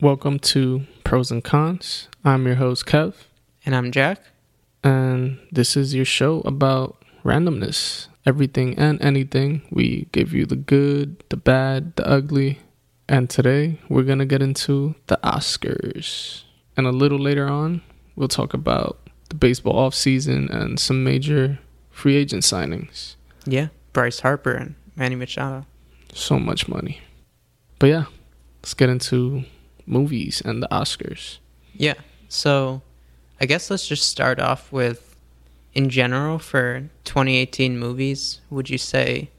Welcome to Pros and Cons. I'm your host, Kev, And I'm Jack. and this is your show about randomness. Everything and anything. We give you the good, the bad, the ugly. And today we're going to get into the Oscars. And a little later on, we'll talk about the baseball offseason and some major free agent signings. Yeah, Bryce Harper and Manny Machado. So much money. But yeah, let's get into movies and the Oscars. Yeah. So I guess let's just start off with in general for 2018 movies, would you say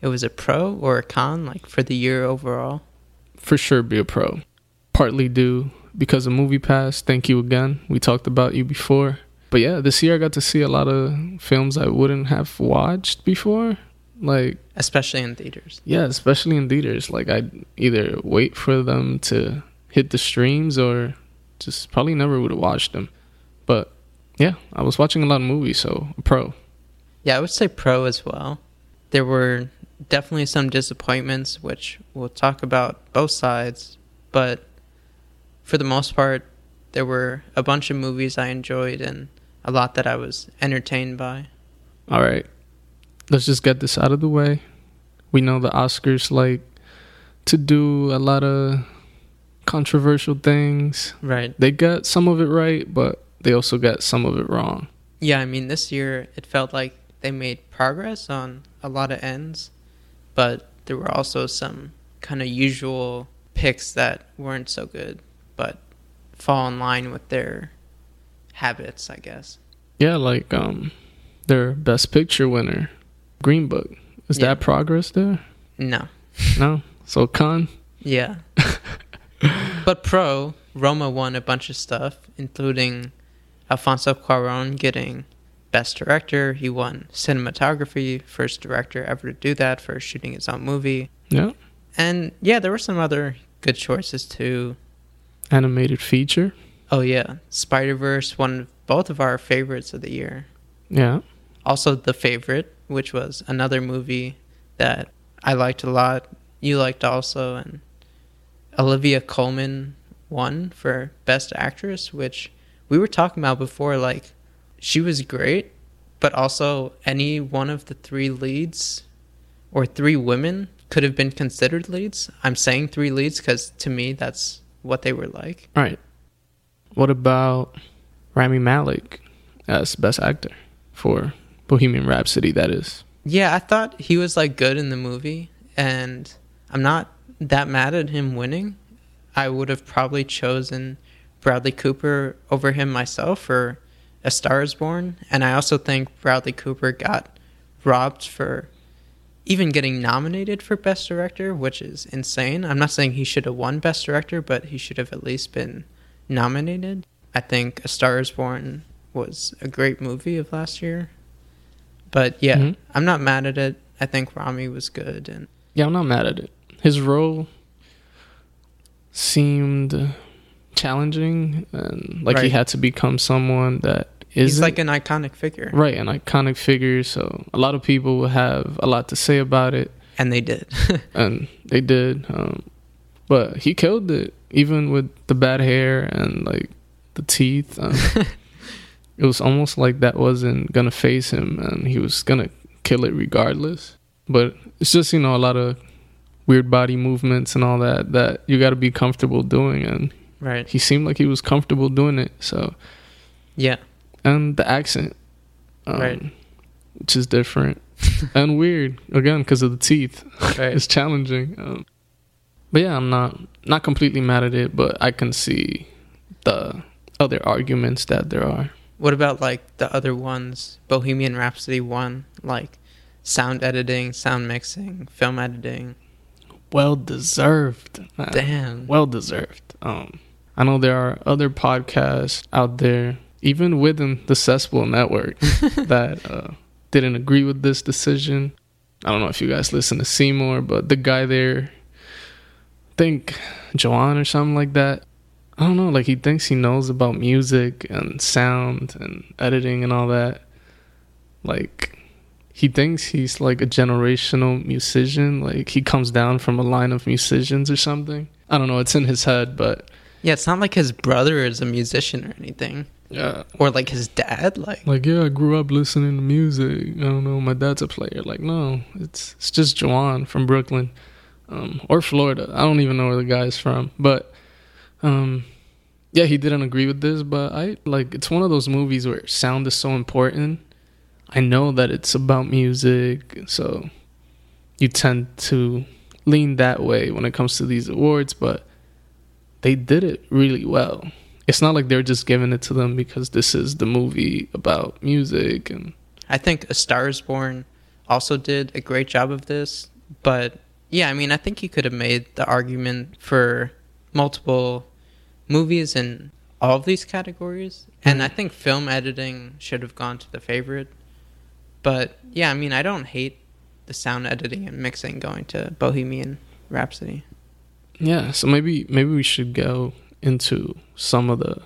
it was a pro or a con like for the year overall? for sure be a pro. Partly due because of Movie Pass. Thank you again. We talked about you before. But yeah, this year I got to see a lot of films I wouldn't have watched before. Like, Especially in theaters. yeah, especially in theaters. Like, I'd either wait for them to hit the streams or just probably never would have watched them. But yeah, I was watching a lot of movies, so a pro. Yeah, I would say pro as well. There were definitely some disappointments, which we'll talk about both sides, but for the most part, there were a bunch of movies I enjoyed and a lot that I was entertained by. All right, let's just get this out of the way. We know the Oscars like to do a lot of controversial things. Right. They got some of it right, but they also got some of it wrong. Yeah, I mean, this year it felt like they made progress on a lot of ends, but there were also some kind of usual picks that weren't so good, but fall in line with their habits, I guess. Yeah, like um their best picture winner, Green Book. Is Yeah. that progress there? No. No. So con. Yeah. but pro, Roma won a bunch of stuff, including Alfonso Cuaron getting Best Director. He won cinematography, first director ever to do that for shooting his own movie. Yeah. And yeah, there were some other good choices too. Animated feature. Oh yeah, Spider Verse, one of both of our favorites of the year. Yeah. Also, the favorite, which was another movie that I liked a lot. You liked also, and Olivia Colman won for Best Actress, which we were talking about before. Like, she was great, but also any one of the three leads or three women could have been considered leads. I'm saying three leads because to me, that's what they were like. All right. What about Rami Malek as best actor for Bohemian Rhapsody that is? Yeah, I thought he was like good in the movie, and I'm not that mad at him winning. I would have probably chosen Bradley Cooper over him myself for A Star is Born, and I also think Bradley Cooper got robbed for even getting nominated for Best Director, which is insane. I'm not saying he should have won Best Director, but he should have at least been nominated. I think A Star is Born was a great movie of last year. But yeah, Mhm. I'm not mad at it. I think Rami was good and Yeah, I'm not mad at it. His role seemed challenging and like he had to become someone that is he's like an iconic figure. right an iconic figure. So a lot of people will have a lot to say about it, And they did. and they did. Um, but he killed it, even with the bad hair and like the teeth. Um, it was almost like that wasn't gonna face him, and he was gonna kill it regardless. But it's just you know a lot of weird body movements and all that that you got to be comfortable doing, and right. he seemed like he was comfortable doing it. So Yeah. and the accent, um, Right. which is different and weird again because of the teeth. Right. it's challenging. Um, but yeah, I'm not not completely mad at it, but I can see the other arguments that there are. What about like the other ones? Bohemian Rhapsody one, like sound editing, sound mixing, film editing. Well deserved. Damn. Well deserved. Um, I know there are other podcasts out there, even within the Cesspool Network, that uh, didn't agree with this decision. I don't know if you guys listen to Seymour, but the guy there, I think Joanne or something like that. I don't know, like he thinks he knows about music and sound and editing and all that. Like he thinks he's like a generational musician, like he comes down from a line of musicians or something. I don't know. It's in his head, but Yeah, it's not like his brother is a musician or anything, yeah, or like his dad. Like, like yeah, I grew up listening to music. I don't know. My dad's a player. Like no, it's it's just Juwan from Brooklyn, um, or Florida. I don't even know where the guy's from, but um, yeah, he didn't agree with this. But I like it's one of those movies where sound is so important. I know that it's about music, so you tend to lean that way when it comes to these awards, but they did it really well. It's not like they're just giving it to them because this is the movie about music and I think A Star Is Born also did a great job of this. But yeah, I mean, I think you could have made the argument for multiple movies in all of these categories. And mm-hmm. I think film editing should have gone to the favorite. But yeah, I mean, I don't hate the sound editing and mixing going to Bohemian Rhapsody. yeah, so maybe maybe we should go into some of the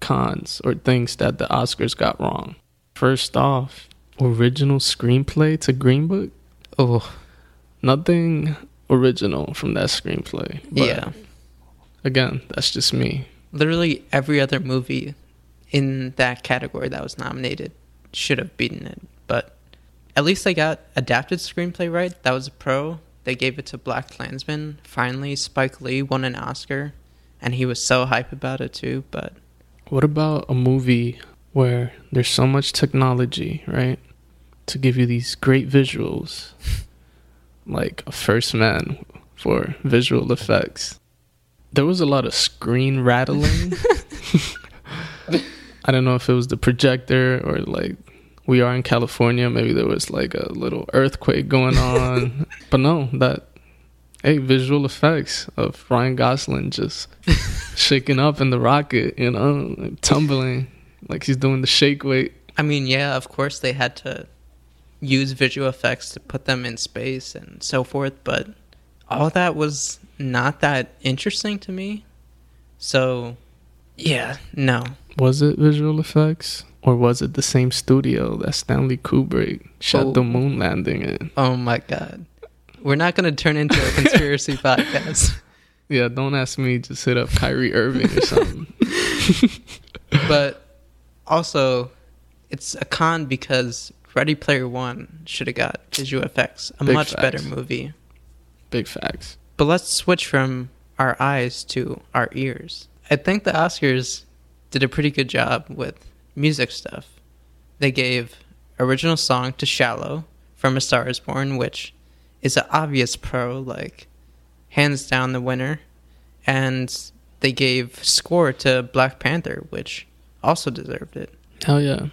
cons or things that the Oscars got wrong. First off, original screenplay to Green Book. Oh, Nothing original from that screenplay. Yeah. Again, that's just me. Literally every other movie in that category that was nominated should have beaten it. But at least they got adapted screenplay right. That was a pro. They gave it to Black Klansman. Finally, Spike Lee won an Oscar, and he was so hype about it too. But What about a movie where there's so much technology, right? To give you these great visuals, like a First Man for visual effects. There was a lot of screen rattling. I don't know if it was the projector or like we are in California. Maybe there was like a little earthquake going on. but no, that, hey, visual effects of Ryan Gosling just shaking up in the rocket, you know, like tumbling like he's doing the shake weight. I mean, yeah, of course they had to use visual effects to put them in space and so forth, but all that was not that interesting to me. So, yeah, no. Was it visual effects? Or was it the same studio that Stanley Kubrick shot Oh. the moon landing in? Oh my god. We're not going to turn into a conspiracy podcast. Yeah, don't ask me. to sit up Kyrie Irving or something. But also, it's a con because Ready Player One should have got visual effects. A Big much better movie. Big facts. But let's switch from our eyes to our ears. I think the Oscars did a pretty good job with music stuff. They gave original song to Shallow from A Star Is Born, which is an obvious pro, like hands down the winner. And they gave score to Black Panther, which also deserved it. Hell yeah.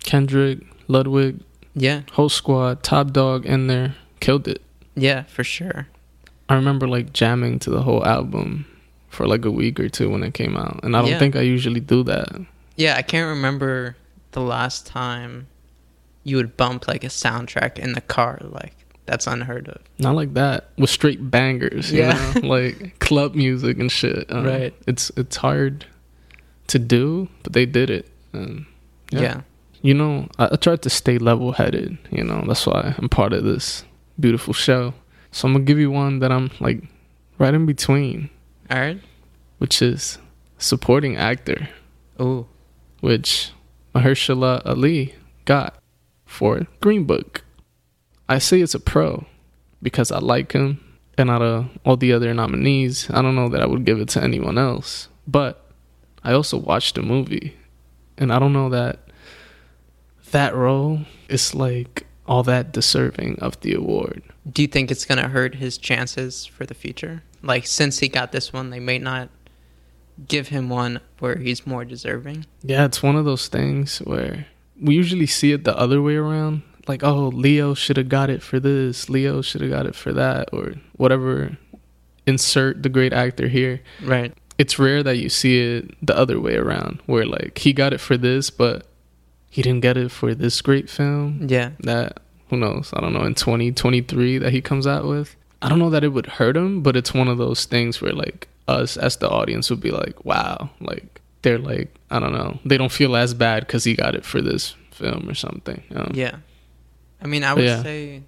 Kendrick, Ludwig, Yeah, whole squad, top dog in there, killed it. yeah, for sure. I remember like jamming to the whole album for like a week or two when it came out. And I don't Yeah. think I usually do that. Yeah, I can't remember the last time you would bump like a soundtrack in the car. Like that's unheard of. Not like that. With straight bangers, you Yeah. know? like club music and shit. Um, Right. It's it's hard to do, but they did it. And Yeah. Yeah. you know, I, I tried to stay level headed, you know, that's why I'm part of this beautiful show. So I'm gonna give you one that I'm like right in between, All right. which is supporting actor, Ooh. which Mahershala Ali got for Green Book. I say it's a pro because I like him, and out of all the other nominees, I don't know that I would give it to anyone else. But I also watched the movie, and I don't know that that role is like all that deserving of the award. Do you think it's gonna hurt his chances for the future? Like since he got this one, they may not give him one where he's more deserving. Yeah, it's one of those things where we usually see it the other way around. Like, oh, Leo should have got it for this, Leo should have got it for that, or whatever. Insert the great actor here. Right. It's rare that you see it the other way around, where like he got it for this, but he didn't get it for this great film Yeah. that who knows i don't know in 2023 that he comes out with i don't know that it would hurt him but it's one of those things where like us as the audience would be like wow like they're like i don't know they don't feel as bad because he got it for this film or something um, Yeah. I mean, I would yeah. say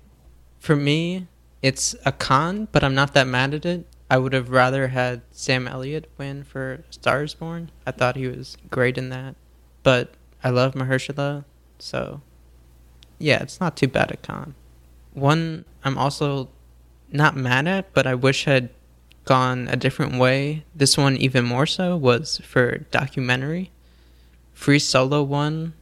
for me, it's a con, but I'm not that mad at it. I would have rather had Sam Elliott win for Stars Born. I thought he was great in that. But I love Mahershala, so yeah, it's not too bad at con. One I'm also not mad at, but I wish had gone a different way. This one even more so was for documentary. Free Solo one,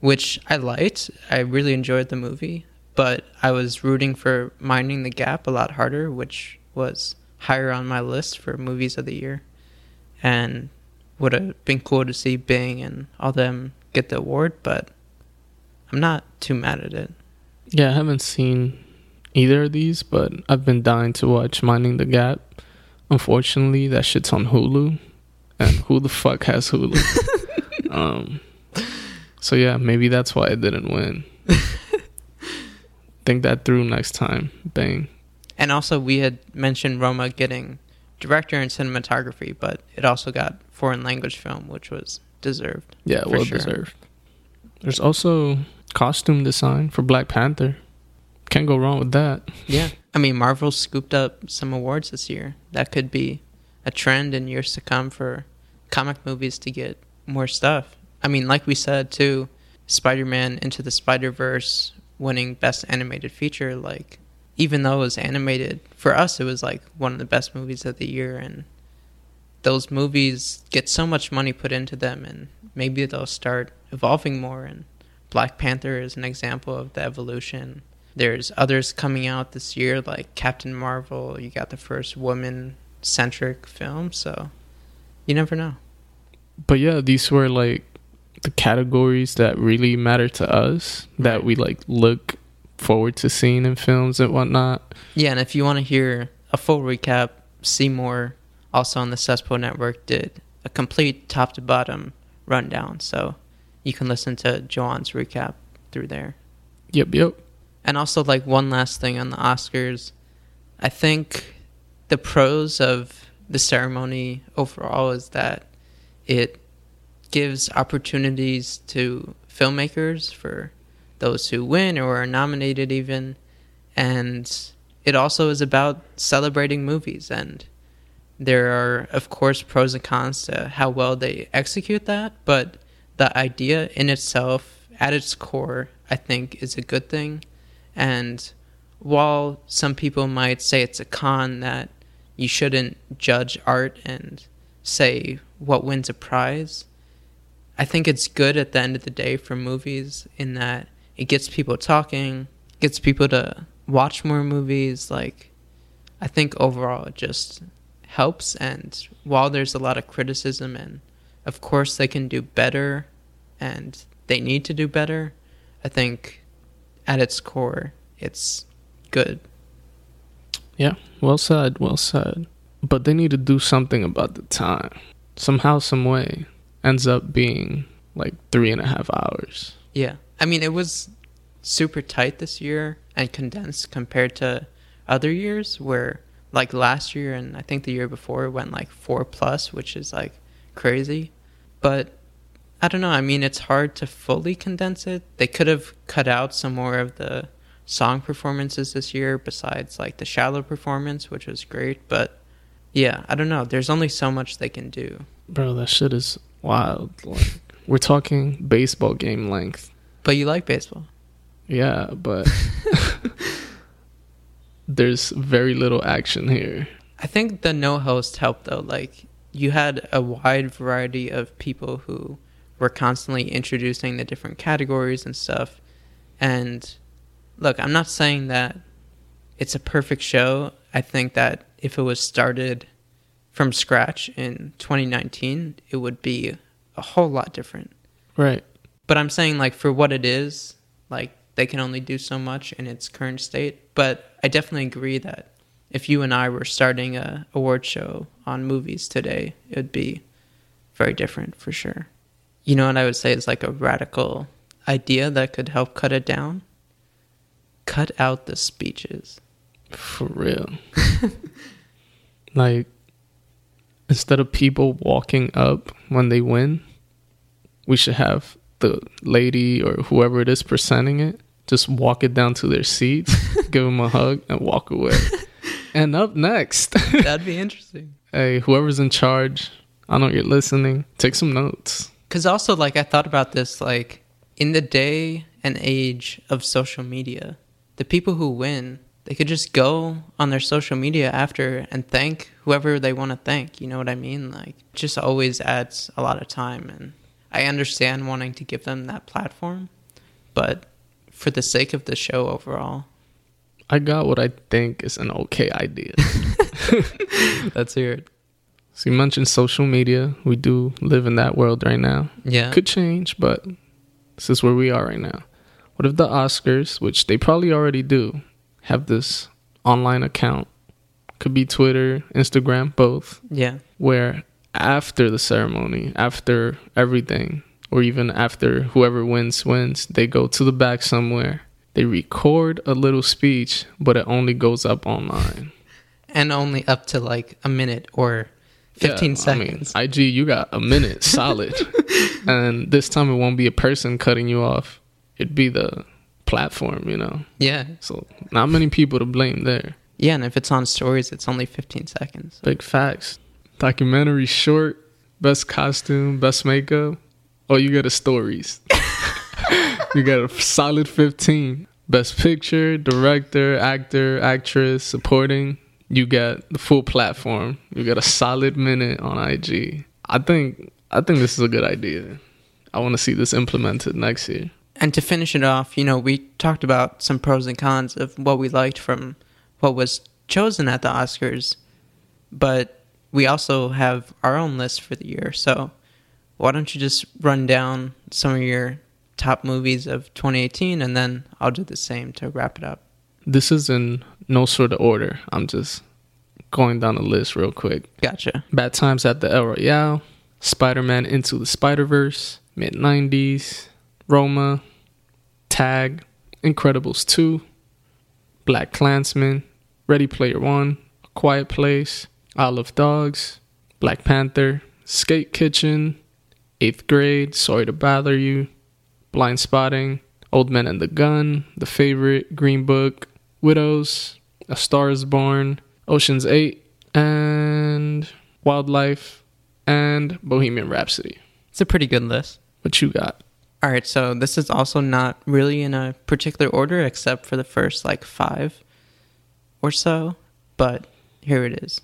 which I liked. I really enjoyed the movie, but I was rooting for Minding the Gap a lot harder, which was higher on my list for movies of the year. And would have been cool to see Bing and all them get the award, but I'm not too mad at it. Yeah, I haven't seen either of these, but I've been dying to watch Minding the Gap. Unfortunately, that shit's on Hulu, and who the fuck has Hulu? um, so yeah, maybe that's why I didn't win. Think that through next time. Bang. And also, we had mentioned Roma getting director and cinematography, but it also got foreign language film, which was deserved. Yeah, well sure. deserved. There's also costume design for Black Panther. Can't go wrong with that. Yeah. I mean, Marvel scooped up some awards this year. That could be a trend in years to come for comic movies to get more stuff. I mean, like we said too, Spider-Man Into the Spider-Verse winning best animated feature like even though it was animated, for us it was like one of the best movies of the year and those movies get so much money put into them and maybe they'll start evolving more and Black Panther is an example of the evolution. There's others coming out this year like Captain Marvel, you got the first woman centric film, so you never know. But yeah, these were like the categories that really matter to us that we like look forward to seeing in films and whatnot. Yeah, and if you want to hear a full recap, Seymour, also on the Cesspool Network, did a complete top to bottom rundown. So you can listen to Joan's recap through there. Yep, yep. And also, like, one last thing on the Oscars. I think the pros of the ceremony overall is that it gives opportunities to filmmakers for those who win or are nominated even. And it also is about celebrating movies. And there are of course pros and cons to how well they execute that. But the idea in itself at its core i think is a good thing and while some people might say it's a con that you shouldn't judge art and say what wins a prize i think it's good at the end of the day for movies in that it gets people talking, gets people to watch more movies. Like, I think overall it just helps. And while there's a lot of criticism, and of course they can do better and they need to do better, I think at its core, it's good. Yeah, well said, well said. But they need to do something about the time. Somehow, some way, ends up being like three and a half hours. Yeah. I mean, it was super tight this year and condensed compared to other years where like last year and I think the year before went like 4 plus, which is like crazy. But I don't know, I mean it's hard to fully condense it. They could have cut out some more of the song performances this year besides like the shallow performance, which was great, but yeah, I don't know. There's only so much they can do. Bro, that shit is wild. Like we're talking baseball game length. But you like baseball. Yeah, but there's very little action here. I think the no host helped though. Like you had a wide variety of people who were constantly introducing the different categories and stuff. And look, I'm not saying that it's a perfect show. I think that if it was started from scratch in 2019, it would be a whole lot different. Right. But I'm saying like for what it is, like they can only do so much in its current state. But I definitely agree that if you and I were starting a award show on movies today, it would be very different for sure. You know what I would say is like a radical idea that could help cut it down? Cut out the speeches. For real. like instead of people walking up when they win, we should have the lady or whoever it is presenting it just walk it down to their seats, give them a hug, and walk away. and up next, That'd be interesting. hey, whoever's in charge, I know you're listening. Take some notes. Because also, like, I thought about this, like, in the day and age of social media, the people who win, they could just go on their social media after and thank whoever they want to thank. You know what I mean? Like, just always adds a lot of time. And I understand wanting to give them that platform, but for the sake of the show overall, I got what I think is an okay idea. let's hear it. So you mentioned social media. We do live in that world right now. Yeah. Could change, but this is where we are right now. What if the Oscars, which they probably already do, have this online account? Could be Twitter, Instagram, both, yeah. where after the ceremony, after everything, or even after whoever wins wins, they go to the back somewhere. They record a little speech, but it only goes up online. And only up to like a minute or 15 Yeah, seconds. I mean, IG, you got a minute solid. and this time it won't be a person cutting you off. It'd be the platform, you know. yeah. So not many people to blame there. Yeah. And if it's on stories, it's only 15 seconds. Big facts. Documentary short, best costume, best makeup. Oh, you got a stories. you got a solid 15. Best picture, director, actor, actress, supporting. You get the full platform. You get a solid minute on IG. I think I think this is a good idea. I want to see this implemented next year. And to finish it off, you know, we talked about some pros and cons of what we liked from what was chosen at the Oscars, but we also have our own list for the year. So why don't you just run down some of your top movies of 2018 and then I'll do the same to wrap it up. This is in no sort of order. I'm just going down the list real quick. Gotcha. Bad Times at the El Royale, Spider Man Into the Spider Verse, mid 90s, Roma, Tag, Incredibles 2, Black Klansman, Ready Player One, A Quiet Place, Isle of Dogs, Black Panther, Skate Kitchen, Eighth Grade, Sorry to Bother You, Blind Spotting, Old Man and the Gun, The Favorite, Green Book, Widows, A Star is Born, Ocean's 8, and Wildlife, and Bohemian Rhapsody. It's a pretty good list. What you got? All right, so this is also not really in a particular order except for the first like five or so, but here it is.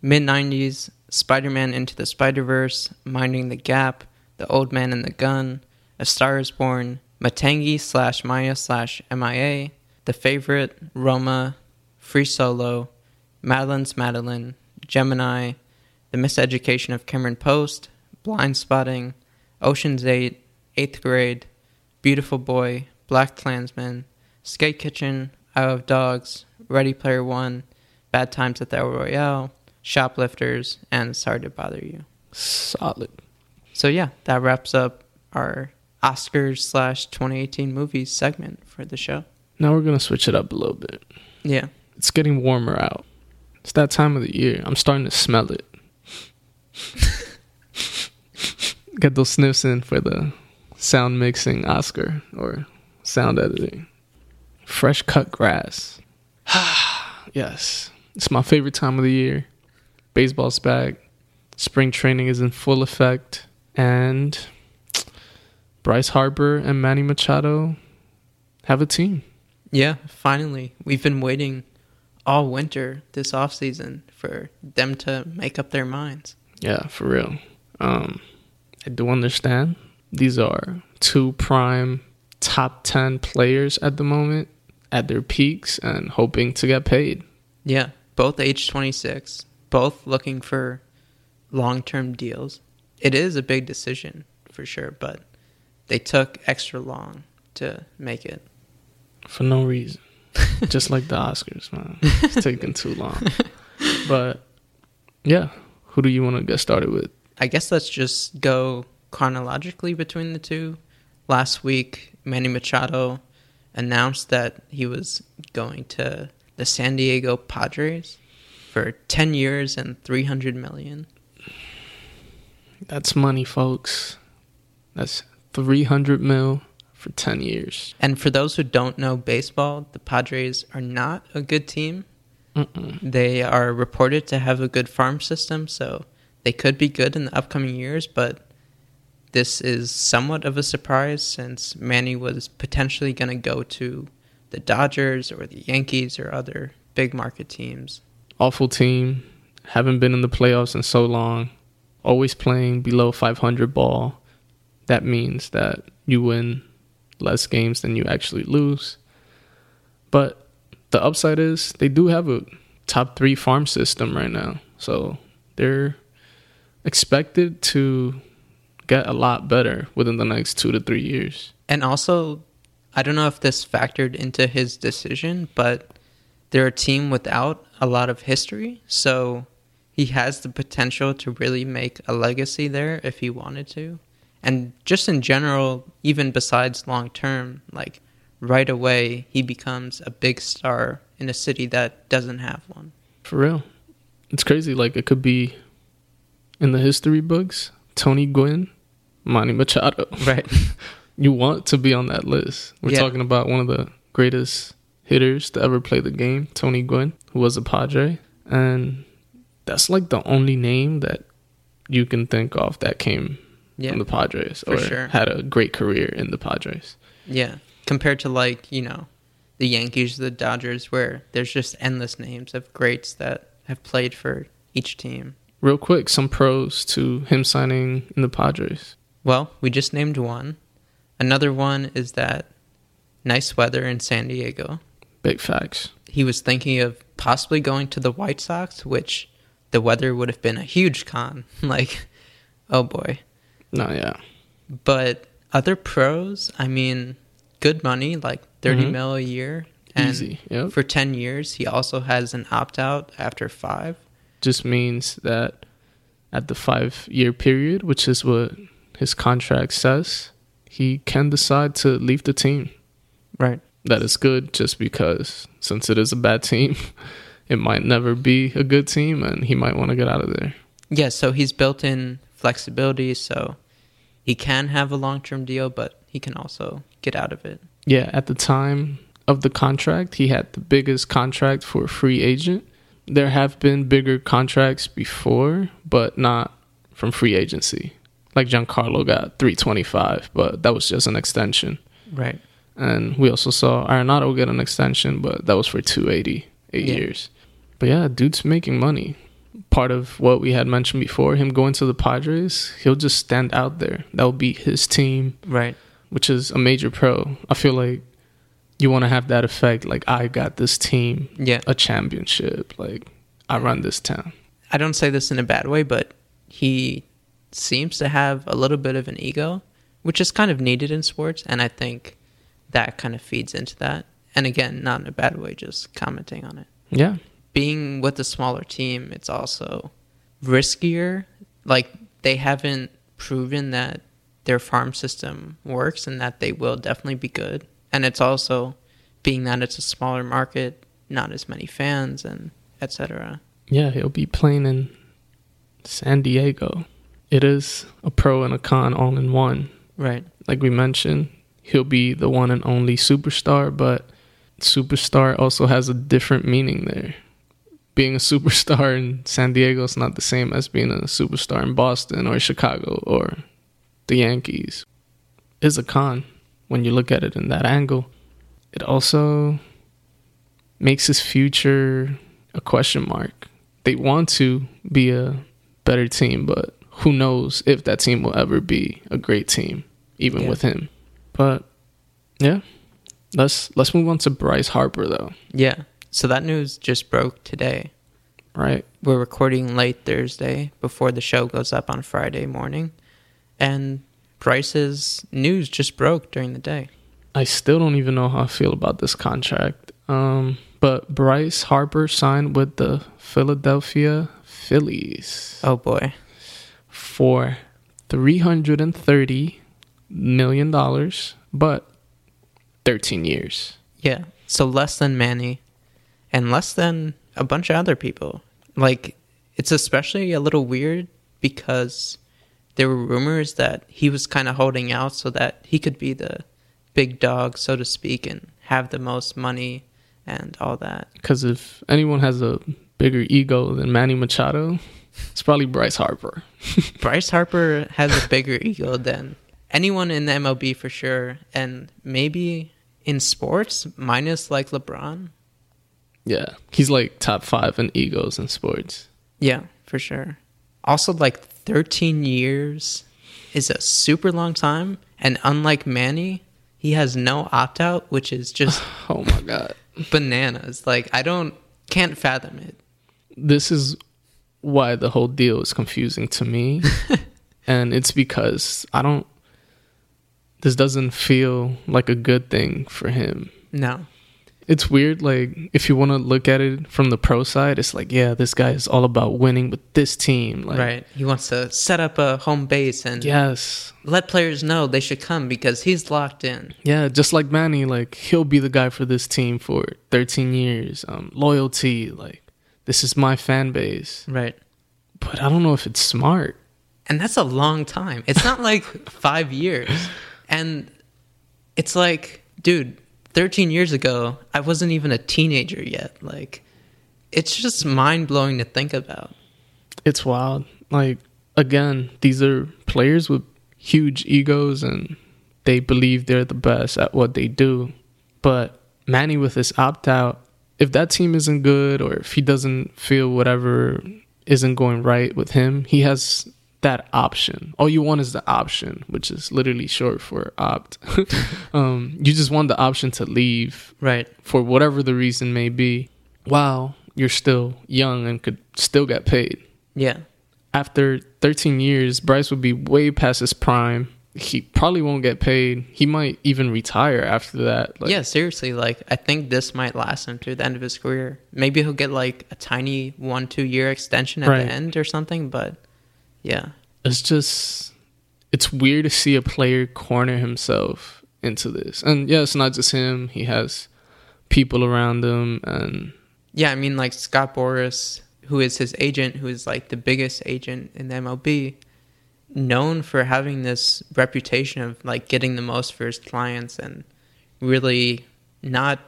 Mid 90s, Spider Man Into the Spider Verse, Minding the Gap, The Old Man and the Gun, A Star is Born, Matangi slash Maya slash MIA, The Favorite, Roma, Free Solo, Madeline's Madeline, Gemini, The Miseducation of Cameron Post, Blind Spotting, Ocean's 8, Eighth Grade, Beautiful Boy, Black Klansman, Skate Kitchen, Isle of Dogs, Ready Player One, Bad Times at the El Royale, Shoplifters, and Sorry to Bother You. Solid. So yeah, that wraps up our Oscars slash 2018 movies segment for the show. Now we're gonna switch it up a little bit. Yeah, It's getting warmer out. It's that time of the year. I'm starting to smell it. Get those sniffs in for the sound mixing Oscar or sound editing. Fresh cut grass. yes. It's my favorite time of the year. Baseball's back. Spring training is in full effect. And Bryce Harper and Manny Machado have a team. yeah. Finally, we've been waiting all winter this off season for them to make up their minds. Yeah, for real. Um, I do understand these are two prime top 10 players at the moment at their peaks and hoping to get paid. Yeah, both age 26, both looking for long term deals. It is a big decision for sure, but they took extra long to make it. for no reason. Just like the Oscars, man. It's taking too long. But yeah, who do you want to get started with? I guess let's just go chronologically between the two. Last week, Manny Machado announced that he was going to the San Diego Padres for 10 years and 300 million. That's money, folks. That's 300 mil for 10 years. And for those who don't know baseball, the Padres are not a good team. Mm-mm. They are reported to have a good farm system, so they could be good in the upcoming years, but this is somewhat of a surprise since Manny was potentially going to go to the Dodgers or the Yankees or other big market teams. Awful team. Haven't been in the playoffs in so long. Always playing below 500 ball. That means that you win less games than you actually lose. But the upside is they do have a top three farm system right now. So they're expected to get a lot better within the next two to three years. And also, I don't know if this factored into his decision, but they're a team without a lot of history. So he has the potential to really make a legacy there if he wanted to. And just in general, even besides long term, like right away, he becomes a big star in a city that doesn't have one. For real. It's crazy. Like, it could be in the history books Tony Gwynn, Manny Machado. Right. you want to be on that list. We're Yeah. talking about one of the greatest hitters to ever play the game, Tony Gwynn, who was a Padre. And that's like the only name that you can think of that came Yeah. from the Padres for or sure. had a great career in the Padres. Yeah. Compared to like, you know, the Yankees, the Dodgers, where there's just endless names of greats that have played for each team. Real quick, some pros to him signing in the Padres. Well, we just named one. Another one is that nice weather in San Diego. Big facts. He was thinking of possibly going to the White Sox, which the weather would have been a huge con. like, oh boy. No, yeah. But other pros, I mean, good money, like 30 Mhm. mil a year. And Easy. Yep. for 10 years, he also has an opt out after five. just means that at the five year period, which is what his contract says, he can decide to leave the team. Right. That is good just because since it is a bad team, it might never be a good team and he might want to get out of there. Yeah, so he's built in flexibility, so he can have a long term deal, but he can also get out of it. Yeah, at the time of the contract, he had the biggest contract for a free agent. There have been bigger contracts before, but not from free agency. Like Giancarlo got 325, but that was just an extension. Right. And we also saw Arenado get an extension, but that was for 280, eight Yeah. years. But yeah, dude's making money. Part of what we had mentioned before, him going to the Padres, he'll just stand out there. That'll be his team, Right. which is a major pro. I feel like you want to have that effect. Like, I got this team Yeah. a championship. Like, I run this town. I don't say this in a bad way, but he seems to have a little bit of an ego, which is kind of needed in sports. And I think that kind of feeds into that. And again, not in a bad way, just commenting on it. Yeah. Being with a smaller team, it's also riskier. Like they haven't proven that their farm system works and that they will definitely be good. And it's also being that it's a smaller market, not as many fans and etc. Yeah, he'll be playing in San Diego. It is a pro and a con all in one. Right. like we mentioned, he'll be the one and only superstar, but superstar also has a different meaning there. Being a superstar in San Diego is not the same as being a superstar in Boston or Chicago or the Yankees. Is a con when you look at it in that angle. It also makes his future a question mark. They want to be a better team, but who knows if that team will ever be a great team, even Yeah. with him. But yeah, let's let's move on to Bryce Harper though, Yeah. So that news just broke today. right? We're recording late Thursday before the show goes up on Friday morning. And Bryce's news just broke during the day. I still don't even know how I feel about this contract. Um, but Bryce Harper signed with the Philadelphia Phillies Oh boy. for three hundred and thirty million dollars, but thirteen years. Yeah. So less than Manny and less than a bunch of other people. Like, it's especially a little weird because there were rumors that he was kind of holding out so that he could be the big dog, so to speak, and have the most money and all that. Because if anyone has a bigger ego than Manny Machado, it's probably Bryce Harper. Bryce Harper has a bigger ego than anyone in the MLB for sure, and maybe in sports, minus like LeBron. Yeah, he's like top five in egos in sports. Yeah, for sure. Also, like 13 years is a super long time, and unlike Manny, he has no opt out, which is just oh my god, bananas. Like I don't can't fathom it. This is why the whole deal is confusing to me, and it's because I don't. This doesn't feel like a good thing for him. No it's weird like if you want to look at it from the pro side it's like yeah this guy is all about winning with this team like right. He wants to set up a home base and yes. let players know they should come because he's locked in. Yeah just like manny like he'll be the guy for this team for 13 years. Um loyalty like this is my fan base. Right. But i don't know if it's smart. And that's a long time. It's not like five years. And it's like dude 13 years ago, I wasn't even a teenager yet. Like, it's just mind blowing to think about. It's wild. Like, again, these are players with huge egos and they believe they're the best at what they do. But Manny, with his opt out, if that team isn't good or if he doesn't feel whatever isn't going right with him, he has that option. All you want is the option, which is literally short for opt. um, you just want the option to leave, right? For whatever the reason may be, while you're still young and could still get paid. Yeah. After 13 years, Bryce would be way past his prime. He probably won't get paid. He might even retire after that. Like, yeah, seriously. Like, I think this might last him to the end of his career. Maybe he'll get like a tiny one, two year extension at right. the end or something, but yeah. It's just it's weird to see a player corner himself into this. And yeah, it's not just him. He has people around him and Yeah, I mean like Scott Boras, who is his agent, who is like the biggest agent in the MLB, known for having this reputation of like getting the most for his clients and really not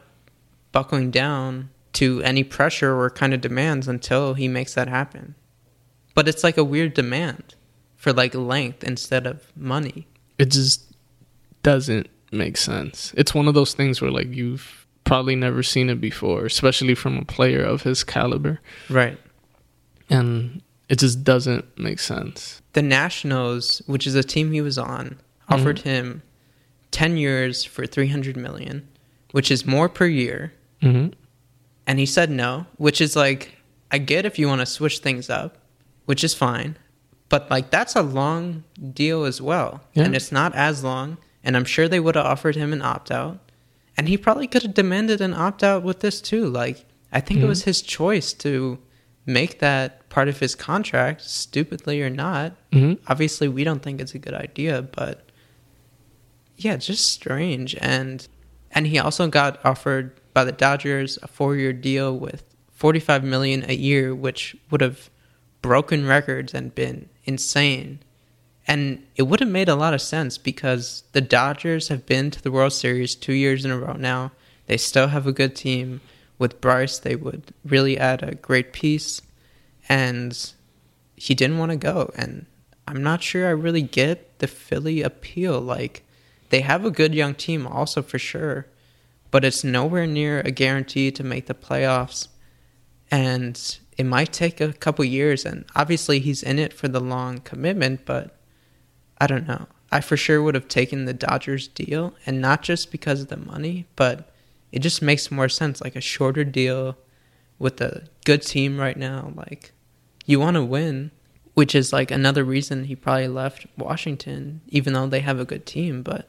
buckling down to any pressure or kind of demands until he makes that happen but it's like a weird demand for like length instead of money. It just doesn't make sense. It's one of those things where like you've probably never seen it before, especially from a player of his caliber. Right. And it just doesn't make sense. The Nationals, which is a team he was on, offered mm-hmm. him 10 years for 300 million, which is more per year. Mm-hmm. And he said no, which is like I get if you want to switch things up, which is fine. But like that's a long deal as well. Yeah. And it's not as long. And I'm sure they would have offered him an opt out. And he probably could have demanded an opt out with this too. Like I think mm-hmm. it was his choice to make that part of his contract, stupidly or not. Mm-hmm. Obviously we don't think it's a good idea, but yeah, just strange. And and he also got offered by the Dodgers a four year deal with forty five million a year, which would have broken records and been insane. And it would have made a lot of sense because the Dodgers have been to the World Series two years in a row now. They still have a good team. With Bryce, they would really add a great piece. And he didn't want to go. And I'm not sure I really get the Philly appeal. Like, they have a good young team, also for sure, but it's nowhere near a guarantee to make the playoffs. And it might take a couple years and obviously he's in it for the long commitment but i don't know. I for sure would have taken the dodgers deal and not just because of the money but it just makes more sense like a shorter deal with a good team right now. Like you want to win which is like another reason he probably left washington even though they have a good team but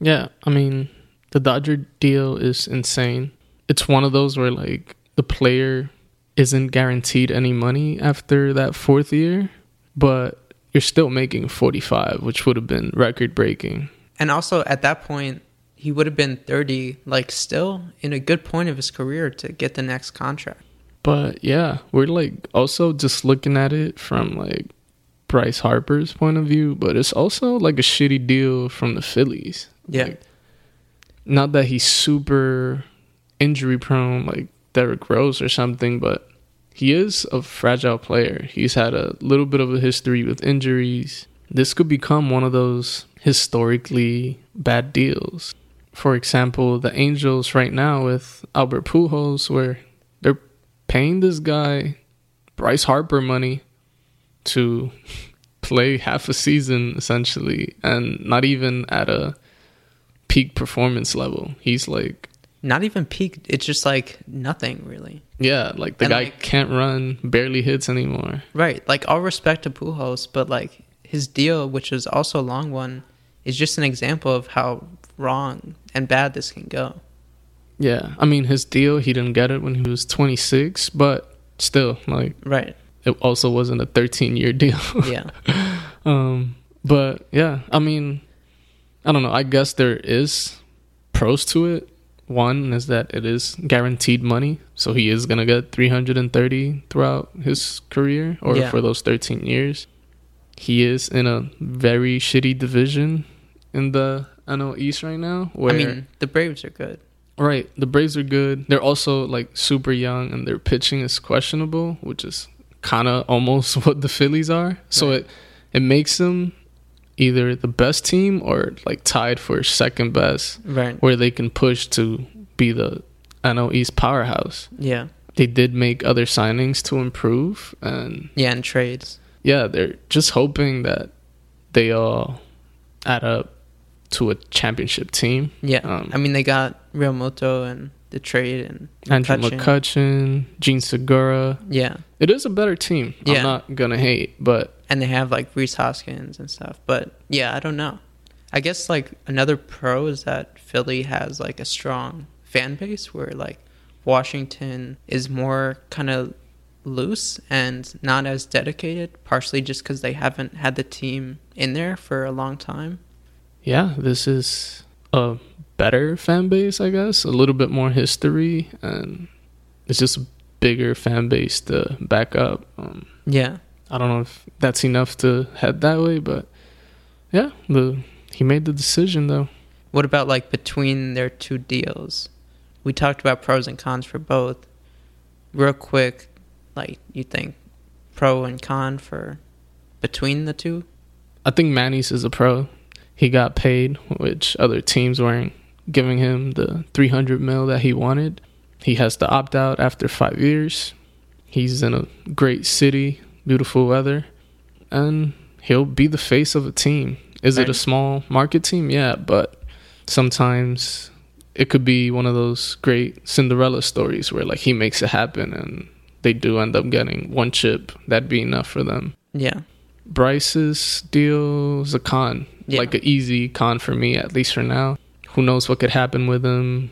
yeah i mean the dodger deal is insane. It's one of those where like the player isn't guaranteed any money after that fourth year, but you're still making 45, which would have been record breaking. And also at that point, he would have been 30, like still in a good point of his career to get the next contract. But yeah, we're like also just looking at it from like Bryce Harper's point of view, but it's also like a shitty deal from the Phillies. Yeah. Like, not that he's super injury prone like Derrick Rose or something, but he is a fragile player. He's had a little bit of a history with injuries. This could become one of those historically bad deals. For example, the Angels right now with Albert Pujols, where they're paying this guy Bryce Harper money to play half a season essentially, and not even at a peak performance level. He's like Not even peak. It's just like nothing really. Yeah, like the And, guy like- can't run, barely hits anymore. Right. Like all respect to Pujols, but like his deal, which is also a long one, is just an example of how wrong and bad this can go. Yeah, I mean his deal, he didn't get it when he was 26, but still, like Right. it also wasn't a 13 year deal. Yeah. um, but yeah, I mean, I don't know. I guess there is pros to it. One is that it is guaranteed money, so he is gonna get 330 throughout his career or Yeah. for those 13 years. He is in a very shitty division in the NL East right now. Where I mean, the Braves are good. Right. The Braves are good. They're also like super young and their pitching is questionable, which is kind of almost what the Phillies are. So Right. it it makes them either the best team or like tied for second best Right. where they can push to be the NL East powerhouse. Yeah. They did make other signings to improve and Yeah, and trades. yeah, they're just hoping that they all add up to a championship team. Yeah. Um, I mean, they got Realmuto and the trade and Andrew McCutchen. McCutchen, Jean Segura. Yeah. It is a better team. Yeah. I'm not gonna hate, but and they have like Rhys Hoskins and stuff. But yeah, I don't know. I guess like another pro is that Philly has like a strong fan base where like Washington is more kind of loose and not as dedicated, partially just because they haven't had the team in there for a long time. yeah, this is a better fan base, I guess. A little bit more history, and it's just a bigger fan base to back up. Um, Yeah. I don't know if that's enough to head that way, but yeah, the he made the decision though. What about like between their two deals? We talked about pros and cons for both. Real quick, like you think pro and con for between the two? I think Manny's is a pro. He got paid, which other teams weren't giving him the 300 mil that he wanted. He has to opt out after five years. He's in a great city, beautiful weather, and he'll be the face of a team. Is it a small market team? Yeah, but sometimes it could be one of those great Cinderella stories where like he makes it happen and they do end up getting one chip. That'd be enough for them. Yeah. Bryce's deal is a con, Yeah. like an easy con for me, at least for now. Who knows what could happen with him?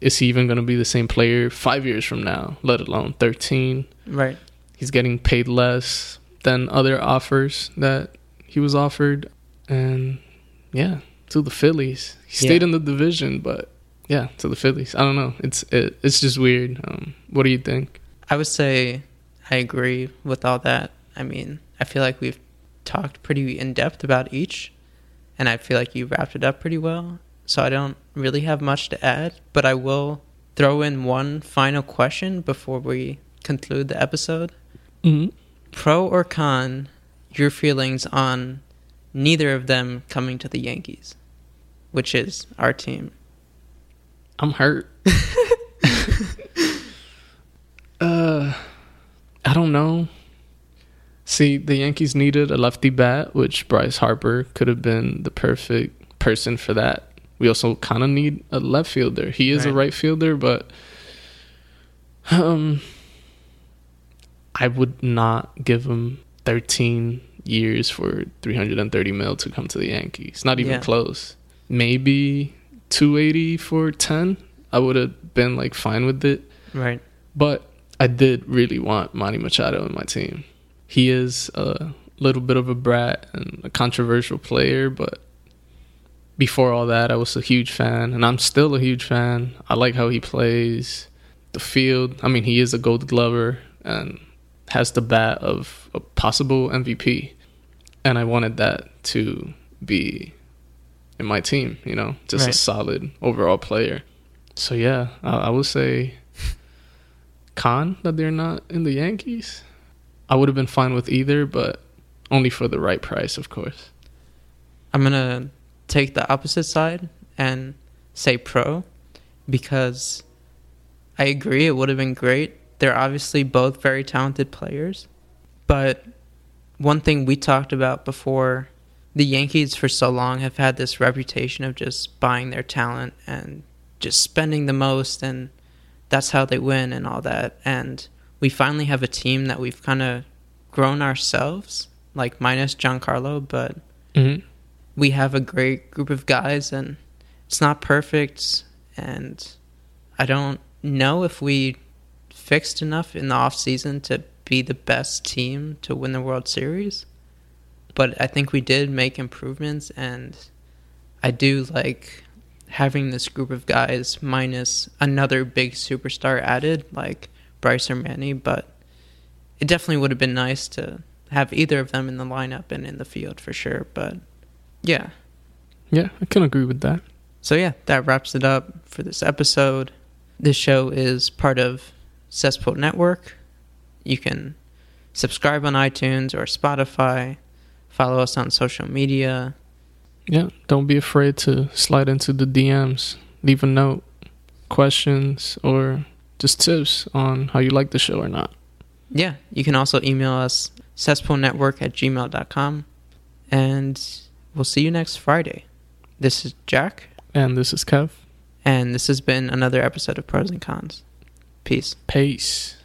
Is he even going to be the same player five years from now, let alone 13? Right. He's getting paid less than other offers that he was offered. And yeah, to the Phillies. He stayed in the division, but yeah, to the Phillies. I don't know. It's it, it's just weird. Um, what do you think? I would say I agree with all that. I mean, I feel like we've talked pretty in depth about each, and I feel like you wrapped it up pretty well. So I don't really have much to add, but I will throw in one final question before we conclude the episode. Mm-hmm. Pro or con, your feelings on neither of them coming to the Yankees, which is our team. I'm hurt. uh, I don't know. See, the Yankees needed a lefty bat, which Bryce Harper could have been the perfect person for that. We also kind of need a left fielder. He is a Right. right fielder, but um, I would not give him 13 years for 330 mil to come to the Yankees. Not even Yeah. close. Maybe 280 for 10. I would have been like fine with it. Right. But I did really want Manny Machado in my team. He is a little bit of a brat and a controversial player, but before all that, I was a huge fan, and I'm still a huge fan. I like how he plays the field. I mean, he is a gold glover and has the bat of a possible MVP. And I wanted that to be in my team, you know, just Right. a solid overall player. So yeah, I, I would say con that they're not in the Yankees. I would have been fine with either, but only for the right price, of course. I'm gonna take the opposite side and say pro because I agree it would have been great. They're obviously both very talented players, but one thing we talked about before the Yankees for so long have had this reputation of just buying their talent and just spending the most and that's how they win and all that and we finally have a team that we've kind of grown ourselves like minus Giancarlo but Mm-hmm. We have a great group of guys and it's not perfect and I don't know if we fixed enough in the off season to be the best team to win the World Series. But I think we did make improvements and I do like having this group of guys minus another big superstar added like Bryce or Manny, but it definitely would have been nice to have either of them in the lineup and in the field for sure. But yeah. Yeah, I can agree with that. So yeah, that wraps it up for this episode. This show is part of Cesspool Network. You can subscribe on iTunes or Spotify. Follow us on social media. Yeah, don't be afraid to slide into the DMs, leave a note, questions, or just tips on how you like the show or not. Yeah, you can also email us cesspoolnetwork at gmail.com. And we'll see you next Friday. This is Jack, And this is Kev. and this has been another episode of Pros and Cons. Peace. Peace.